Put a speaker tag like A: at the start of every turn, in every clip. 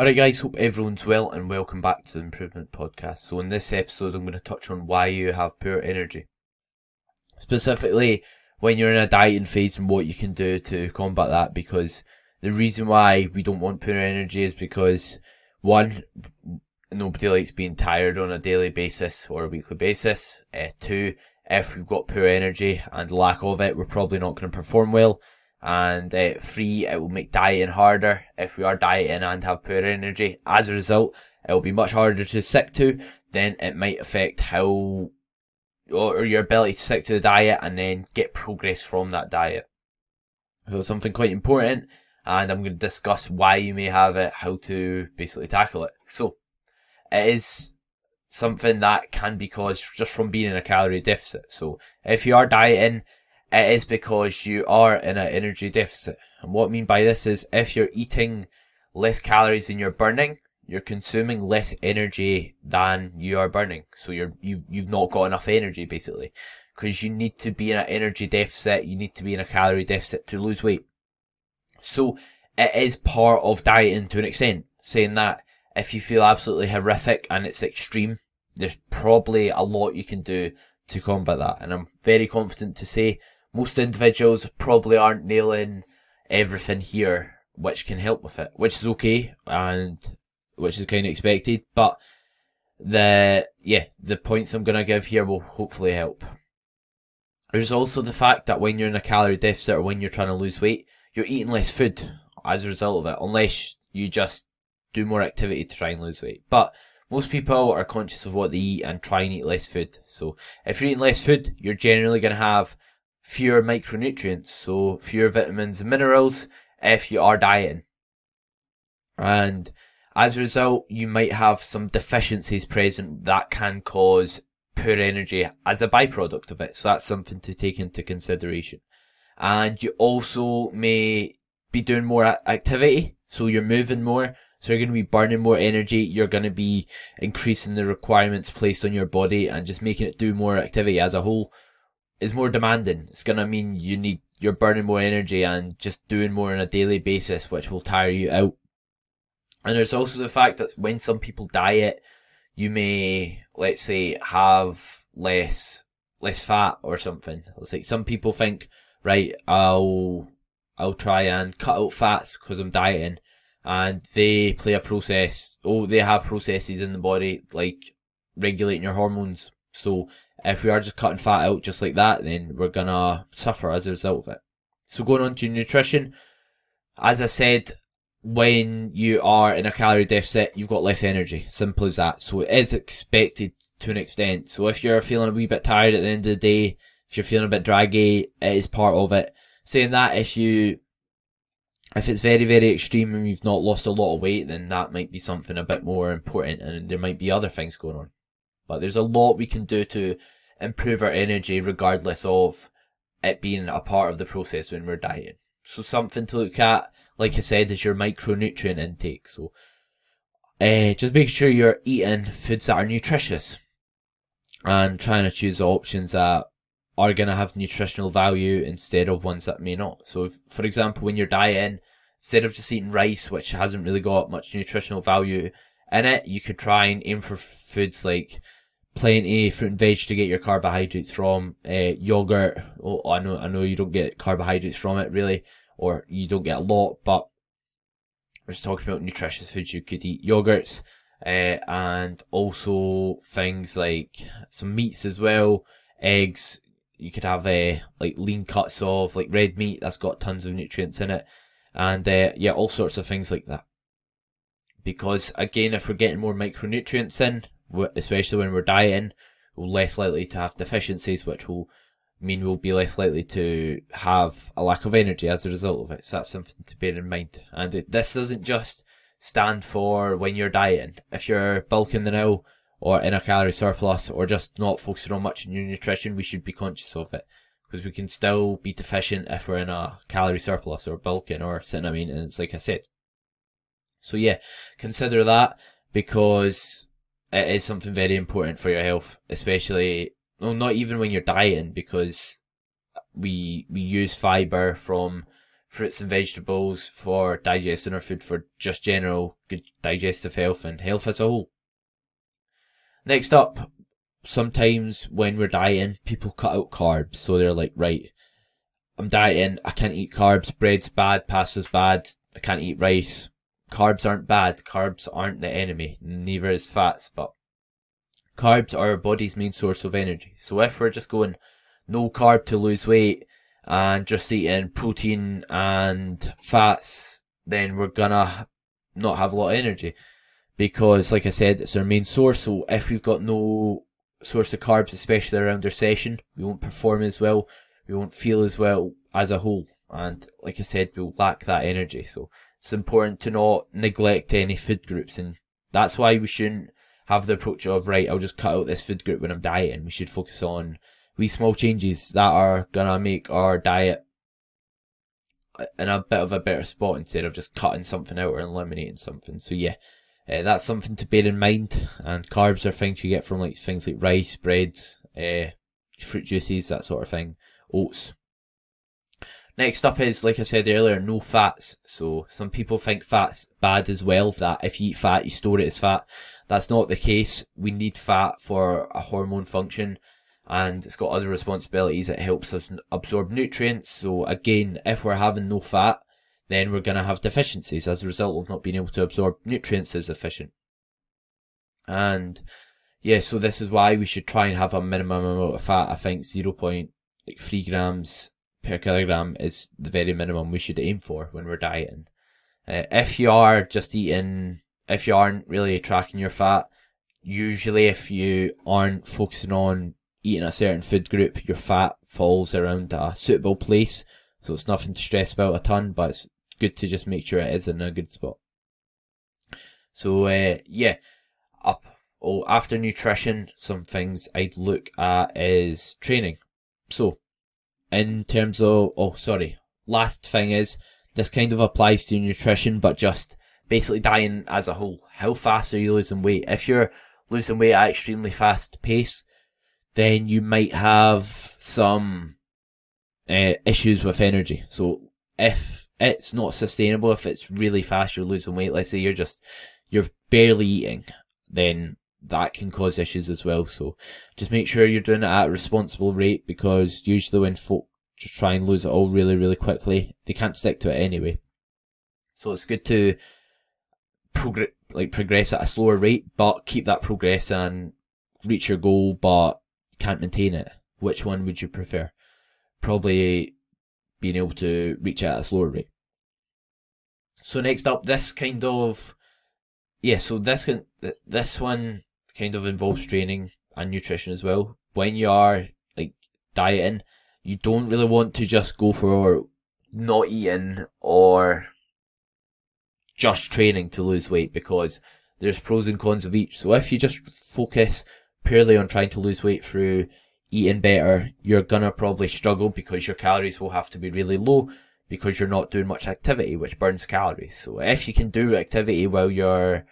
A: Alright guys, hope everyone's well and welcome back to the Improvement Podcast. So in this episode I'm going to touch on why you have poor energy. Specifically, when you're in a dieting phase and what you can do to combat that because the reason why we don't want poor energy is because one, nobody likes being tired on a daily basis or a weekly basis. Uh, two, if we've got poor energy and lack of it, we're probably not going to perform well and uh, three, it will make dieting harder if we are dieting and have poor energy. As a result, it will be much harder to stick to. Then it might affect how or your ability to stick to the diet and then get progress from that diet. So something quite important, and I'm going to discuss why you may have it, how to basically tackle it. So it is something that can be caused just from being in a calorie deficit. So if you are dieting, it is because you are in an energy deficit. And what I mean by this is if you're eating less calories than you're burning, you're consuming less energy than you are burning. So you're, you, you've not got enough energy basically. Because you need to be in an energy deficit, you need to be in a calorie deficit to lose weight. So it is part of dieting to an extent, saying that if you feel absolutely horrific and it's extreme, there's probably a lot you can do to combat that. And I'm very confident to say most individuals probably aren't nailing everything here which can help with it, which is okay and which is kind of expected. But the yeah, the points I'm gonna give here will hopefully help. There's also the fact that when you're in a calorie deficit or when you're trying to lose weight, you're eating less food as a result of it, unless you just do more activity to try and lose weight. But most people are conscious of what they eat and try and eat less food. So if you're eating less food, you're generally going to have fewer micronutrients, so fewer vitamins and minerals if you are dieting. And as a result, you might have some deficiencies present that can cause poor energy as a byproduct of it. So that's something to take into consideration. And you also may be doing more activity. So you're moving more. So you're going to be burning more energy. You're going to be increasing the requirements placed on your body and just making it do more activity as a whole is more demanding. It's gonna mean you need you're burning more energy and just doing more on a daily basis, which will tire you out. And there's also the fact that when some people diet, you may, let's say, have less less fat or something. It's like some people think, right, I'll I'll try and cut out fats because I'm dieting, and they play a process. Oh, they have processes in the body like regulating your hormones. So if we are just cutting fat out just like that, then we're gonna suffer as a result of it. So going on to nutrition, as I said, when you are in a calorie deficit, you've got less energy. Simple as that. So it is expected to an extent. So if you're feeling a wee bit tired at the end of the day, if you're feeling a bit draggy, it is part of it. Saying that, if you, if it's very, very extreme and you've not lost a lot of weight, then that might be something a bit more important and there might be other things going on. But there's a lot we can do to improve our energy regardless of it being a part of the process when we're dieting. So something to look at, like I said, is your micronutrient intake. So uh, just make sure you're eating foods that are nutritious and trying to choose options that are going to have nutritional value instead of ones that may not. So if, for example, when you're dieting, instead of just eating rice, which hasn't really got much nutritional value in it, you could try and aim for foods like plenty of fruit and veg to get your carbohydrates from. Uh, yogurt. Oh, I know, I know you don't get carbohydrates from it really, or you don't get a lot, but we're just talking about nutritious foods you could eat. Yogurts, uh, and also things like some meats as well, eggs. You could have uh, like lean cuts of like red meat that's got tons of nutrients in it, and uh, yeah, all sorts of things like that. Because again, if we're getting more micronutrients in, especially when we're dieting, we're less likely to have deficiencies, which will mean we'll be less likely to have a lack of energy as a result of it. So that's something to bear in mind. And it, this doesn't just stand for when you're dieting. If you're bulking the now or in a calorie surplus or just not focusing on much in your nutrition, we should be conscious of it. Because we can still be deficient if we're in a calorie surplus or bulking or sitting at maintenance, like I said. So yeah, consider that because it is something very important for your health, especially well, not even when you're dieting, because we we use fiber from fruits and vegetables for digesting our food for just general good digestive health and health as a whole. Next up, sometimes when we're dieting, people cut out carbs. So they're like, right, I'm dieting, I can't eat carbs, bread's bad, pasta's bad, I can't eat rice. Carbs aren't bad, carbs aren't the enemy, neither is fats, but carbs are our body's main source of energy. So if we're just going no carb to lose weight and just eating protein and fats, then we're gonna not have a lot of energy. Because like I said, it's our main source. So if we've got no source of carbs, especially around our session, we won't perform as well. We won't feel as well as a whole. And like I said, we'll lack that energy. So it's important to not neglect any food groups. And that's why we shouldn't have the approach of, right, I'll just cut out this food group when I'm dieting. We should focus on wee small changes that are gonna make our diet in a bit of a better spot instead of just cutting something out or eliminating something. So yeah, uh, that's something to bear in mind. And carbs are things you get from like things like rice, breads, uh, fruit juices, that sort of thing, oats. Next up is, like I said earlier, no fats. So some people think fat's bad as well, that if you eat fat, you store it as fat. That's not the case. We need fat for a hormone function and it's got other responsibilities. It helps us absorb nutrients. So again, if we're having no fat, then we're going to have deficiencies as a result of not being able to absorb nutrients as efficient. And yeah, so this is why we should try and have a minimum amount of fat. I think 0.3 grams per kilogram is the very minimum we should aim for when we're dieting. Uh, if you are just eating, if you aren't really tracking your fat, usually if you aren't focusing on eating a certain food group, your fat falls around a suitable place. So it's nothing to stress about a ton, but it's good to just make sure it is in a good spot. So uh, yeah, up oh after nutrition, some things I'd look at is training. So in terms of oh sorry, last thing is this kind of applies to nutrition, but just basically dieting as a whole. How fast are you losing weight? If you're losing weight at extremely fast pace, then you might have some uh, issues with energy. So if it's not sustainable, if it's really fast, you're losing weight. Let's say you're just you're barely eating, then that can cause issues as well. So just make sure you're doing it at a responsible rate because usually when folk just try and lose it all really, really quickly, they can't stick to it anyway. So it's good to progress, like progress at a slower rate, but keep that progress and reach your goal, but can't maintain it, which one would you prefer? Probably being able to reach it at a slower rate. So next up, this kind of, yeah, so this this one kind of involves training and nutrition as well. When you are like dieting, you don't really want to just go for not eating or just training to lose weight because there's pros and cons of each. So if you just focus purely on trying to lose weight through eating better, you're gonna probably struggle because your calories will have to be really low because you're not doing much activity, which burns calories. So if you can do activity while you're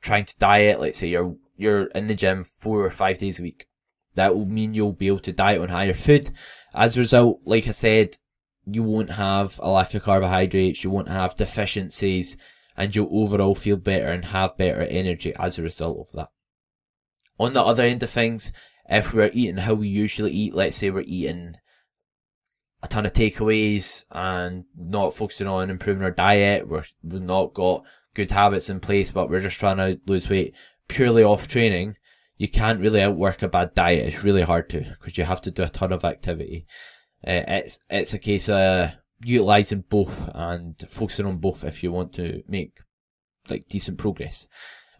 A: trying to diet, let's say you're, you're in the gym four or five days a week, that will mean you'll be able to diet on higher food. As a result, like I said, you won't have a lack of carbohydrates, you won't have deficiencies, and you'll overall feel better and have better energy as a result of that. On the other end of things, if we're eating how we usually eat, let's say we're eating a ton of takeaways and not focusing on improving our diet, we're, we've not got good habits in place, but we're just trying to lose weight purely off training, you can't really outwork a bad diet. It's really hard to because you have to do a ton of activity. Uh, it's it's a case of utilizing both and focusing on both if you want to make like decent progress.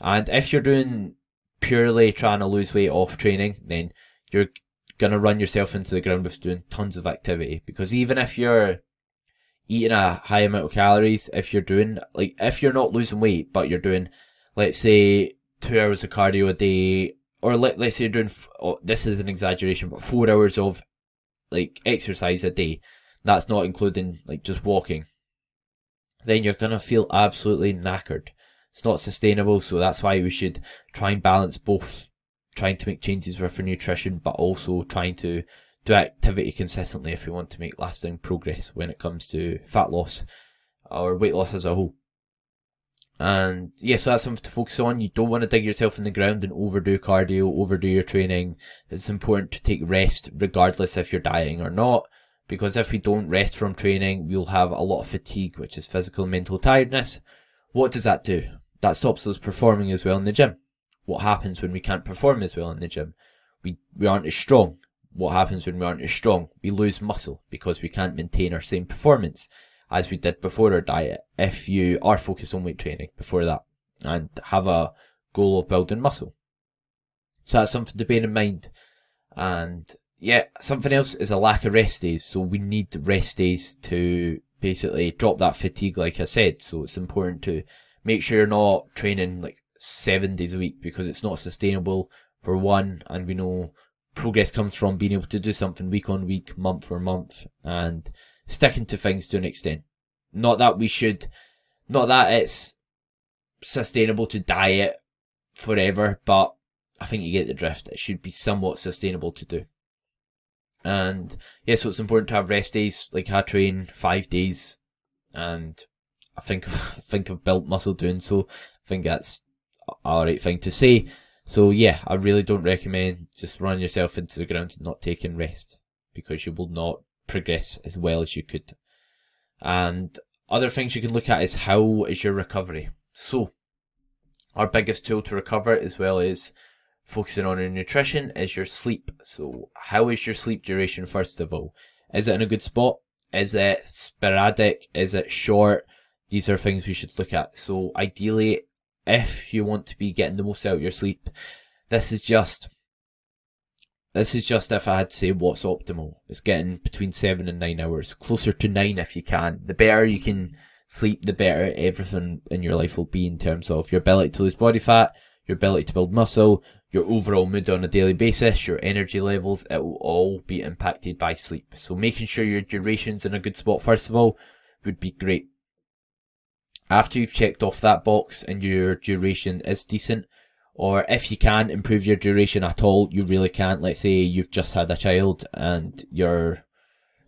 A: And if you're doing purely trying to lose weight off training, then you're gonna run yourself into the ground with doing tons of activity. Because even if you're eating a high amount of calories, if you're doing like if you're not losing weight, but you're doing, let's say, two hours of cardio a day, or let let's say you're doing oh, this is an exaggeration, but four hours of like exercise a day. That's not including like just walking. Then you're gonna feel absolutely knackered it's not sustainable. So that's why we should try and balance both trying to make changes with our nutrition, but also trying to do activity consistently if we want to make lasting progress when it comes to fat loss or weight loss as a whole. And yeah, so that's something to focus on. You don't want to dig yourself in the ground and overdo cardio, overdo your training. It's important to take rest regardless if you're dieting or not. Because if we don't rest from training, we'll have a lot of fatigue, which is physical and mental tiredness. What does that do? That stops us performing as well in the gym. What happens when we can't perform as well in the gym? We, we aren't as strong. What happens when we aren't as strong? We lose muscle because we can't maintain our same performance as we did before our diet if you are focused on weight training before that and have a goal of building muscle. So that's something to bear in mind. And yeah, something else is a lack of rest days. So we need rest days to basically drop that fatigue, like I said. So it's important to make sure you're not training like seven days a week because it's not sustainable for one. And we know progress comes from being able to do something week on week, month for month. And sticking to things to an extent. Not that we should, not that it's sustainable to diet forever, but I think you get the drift. It should be somewhat sustainable to do. And yeah, so it's important to have rest days, like I train five days, and I think I think I've built muscle doing so. I think that's alright thing to say. So yeah, I really don't recommend just running yourself into the ground and not taking rest because you will not progress as well as you could. And other things you can look at is how is your recovery. So, our biggest tool to recover as well as focusing on your nutrition is your sleep. So, how is your sleep duration first of all? Is it in a good spot? Is it sporadic? Is it short? These are things we should look at. So, ideally, if you want to be getting the most out of your sleep, this is just this is just if I had to say what's optimal. It's getting between seven and nine hours, closer to nine if you can. The better you can sleep, the better everything in your life will be in terms of your ability to lose body fat, your ability to build muscle, your overall mood on a daily basis, your energy levels. It will all be impacted by sleep. So making sure your duration's in a good spot first of all would be great. After you've checked off that box and your duration is decent, or if you can't improve your duration at all, you really can't. Let's say you've just had a child and your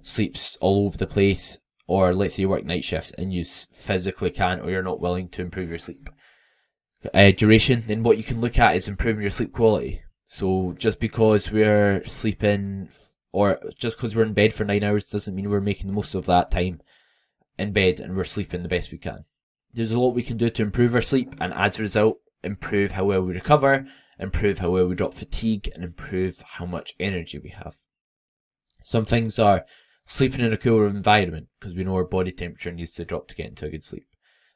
A: sleep's all over the place, or let's say you work night shift and you physically can't, or you're not willing to improve your sleep uh, duration, then what you can look at is improving your sleep quality. So just because we're sleeping, or just because we're in bed for nine hours, doesn't mean we're making the most of that time in bed and we're sleeping the best we can. There's a lot we can do to improve our sleep, and as a result, improve how well we recover, improve how well we drop fatigue, and improve how much energy we have. Some things are sleeping in a cooler environment because we know our body temperature needs to drop to get into a good sleep,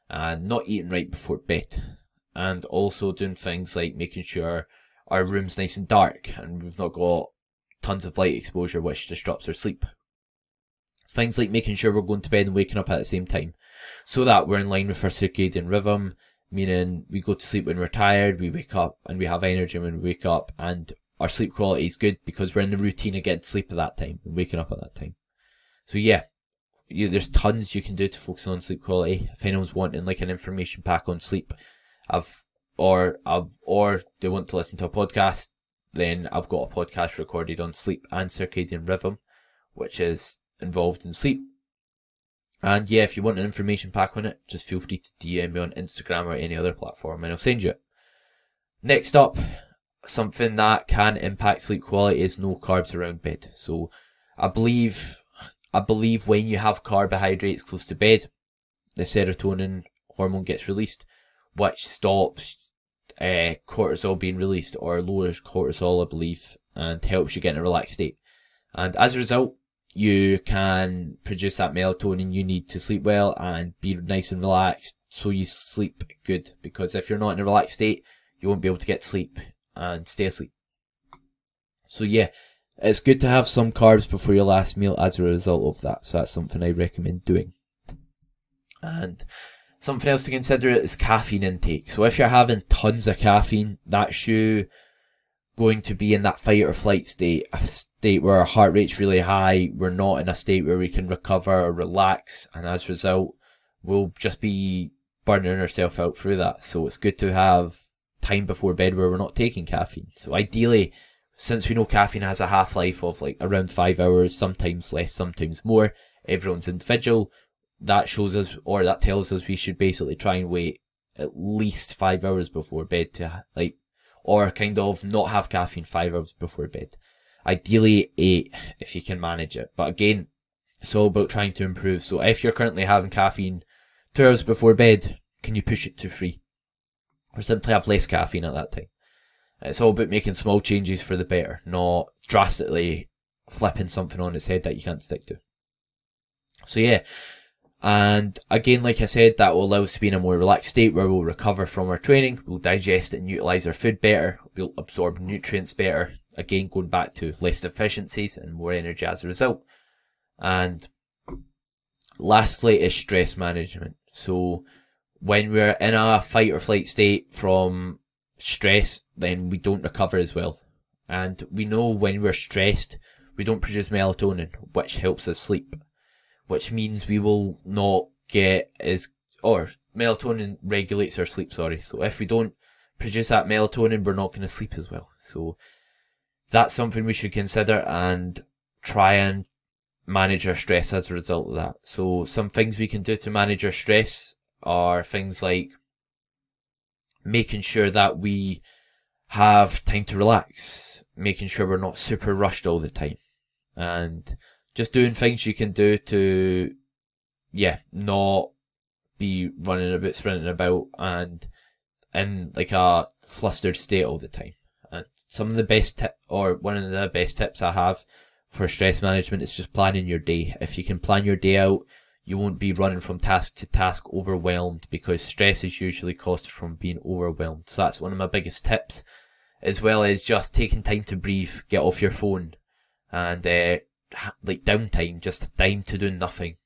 A: and not eating right before bed, and also doing things like making sure our room's nice and dark and we've not got tons of light exposure which disrupts our sleep. Things like making sure we're going to bed and waking up at the same time so that we're in line with our circadian rhythm meaning we go to sleep when we're tired, we wake up and we have energy when we wake up, and our sleep quality is good because we're in the routine of getting sleep at that time and waking up at that time. So yeah, you, there's tons you can do to focus on sleep quality. If anyone's wanting like an information pack on sleep, I've or I've or they want to listen to a podcast, then I've got a podcast recorded on sleep and circadian rhythm, which is involved in sleep and yeah, if you want an information pack on it, just feel free to DM me on Instagram or any other platform and I'll send you it. Next up, something that can impact sleep quality is no carbs around bed. So I believe, I believe when you have carbohydrates close to bed, the serotonin hormone gets released, which stops uh, cortisol being released or lowers cortisol, I believe, and helps you get in a relaxed state. And as a result, you can produce that melatonin you need to sleep well and be nice and relaxed so you sleep good. Because if you're not in a relaxed state, you won't be able to get sleep and stay asleep. So yeah, it's good to have some carbs before your last meal as a result of that. So that's something I recommend doing. And something else to consider is caffeine intake. So if you're having tons of caffeine, that's you going to be in that fight or flight state, a state where our heart rate's really high, we're not in a state where we can recover or relax, and as a result, we'll just be burning ourselves out through that. So it's good to have time before bed where we're not taking caffeine. So ideally, since we know caffeine has a half life of like around five hours, sometimes less, sometimes more, everyone's individual. That shows us, or that tells us we should basically try and wait at least five hours before bed to like, or kind of not have caffeine five hours before bed. Ideally eight if you can manage it. But again, it's all about trying to improve. So if you're currently having caffeine two hours before bed, can you push it to three? Or simply have less caffeine at that time? It's all about making small changes for the better, not drastically flipping something on its head that you can't stick to. So yeah, and again, like I said, that will allow us to be in a more relaxed state where we'll recover from our training, we'll digest and utilize our food better, we'll absorb nutrients better. Again, going back to less deficiencies and more energy as a result. And lastly is stress management. So when we're in a fight or flight state from stress, then we don't recover as well. And we know when we're stressed, we don't produce melatonin, which helps us sleep, which means we will not get as, or melatonin regulates our sleep, sorry. So if we don't produce that melatonin, we're not going to sleep as well. So that's something we should consider and try and manage our stress as a result of that. So some things we can do to manage our stress are things like making sure that we have time to relax, making sure we're not super rushed all the time, and just doing things you can do to, yeah, not be running about, sprinting about, and in like a flustered state all the time. And some of the best tip, or one of the best tips I have for stress management is just planning your day. If you can plan your day out, you won't be running from task to task overwhelmed because stress is usually caused from being overwhelmed. So that's one of my biggest tips, as well as just taking time to breathe, get off your phone, and uh, like downtime, just time to do nothing.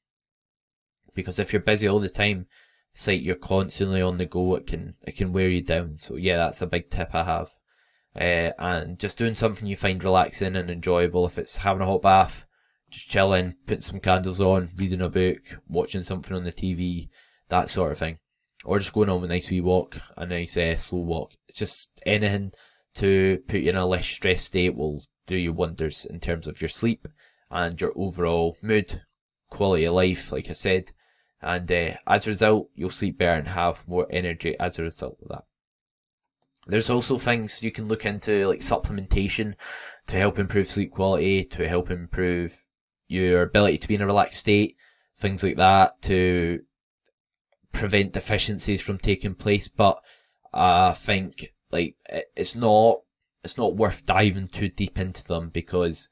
A: Because if you're busy all the time, it's like you're constantly on the go. It can it can wear you down. So yeah, that's a big tip I have. Uh, and just doing something you find relaxing and enjoyable. If it's having a hot bath, just chilling, putting some candles on, reading a book, watching something on the TV, that sort of thing. Or just going on a nice wee walk, a nice uh, slow walk. Just anything to put you in a less stressed state will do you wonders in terms of your sleep and your overall mood, quality of life, like I said. And uh, as a result, you'll sleep better and have more energy as a result of that. There's also things you can look into like supplementation to help improve sleep quality, to help improve your ability to be in a relaxed state, things like that to prevent deficiencies from taking place. But I think like it's not it's not worth diving too deep into them because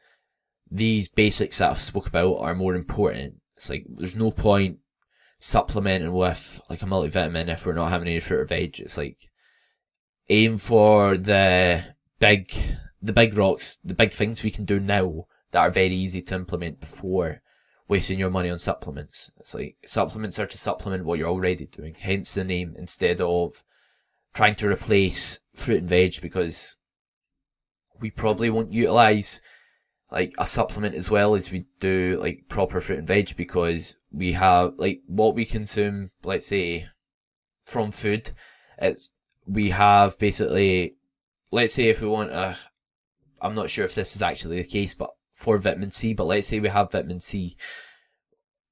A: these basics that I've spoke about are more important. It's like there's no point supplementing with like a multivitamin if we're not having any fruit or veg. It's like aim for the big the big rocks, the big things we can do now that are very easy to implement before wasting your money on supplements. It's like supplements are to supplement what you're already doing, hence the name, instead of trying to replace fruit and veg because we probably won't utilize like a supplement as well as we do like proper fruit and veg because we have like what we consume, let's say from food, it's we have basically let's say if we want a I'm not sure if this is actually the case, but for vitamin C, but let's say we have vitamin C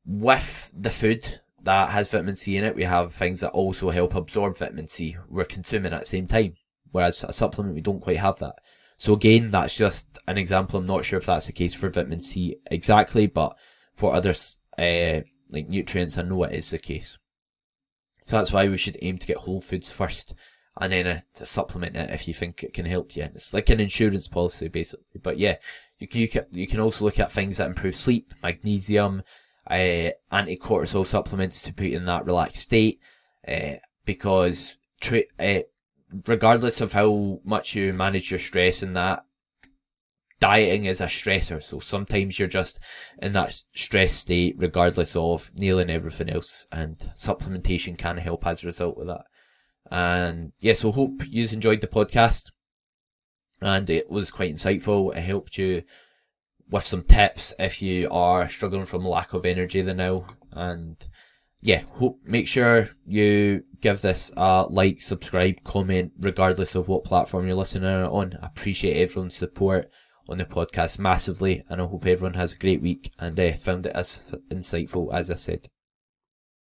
A: with the food that has vitamin C in it, we have things that also help absorb vitamin C we're consuming at the same time. Whereas a supplement, we don't quite have that. So again, that's just an example. I'm not sure if that's the case for vitamin C exactly, but for other uh, like nutrients, I know it is the case. So that's why we should aim to get whole foods first and then uh, to supplement it if you think it can help you. It's like an insurance policy basically. But yeah, you can, you can, also look at things that improve sleep, magnesium, uh, anti-cortisol supplements to put in that relaxed state, uh, because tra- uh, regardless of how much you manage your stress and that, dieting is a stressor. So sometimes you're just in that stress state regardless of nailing everything else and supplementation can help as a result of that. And yeah, so hope you enjoyed the podcast. And it was quite insightful. It helped you with some tips if you are struggling from lack of energy the now. And yeah, hope make sure you give this a like, subscribe, comment, regardless of what platform you're listening on. I appreciate everyone's support on the podcast massively, and I hope everyone has a great week and uh, found it as insightful as I said.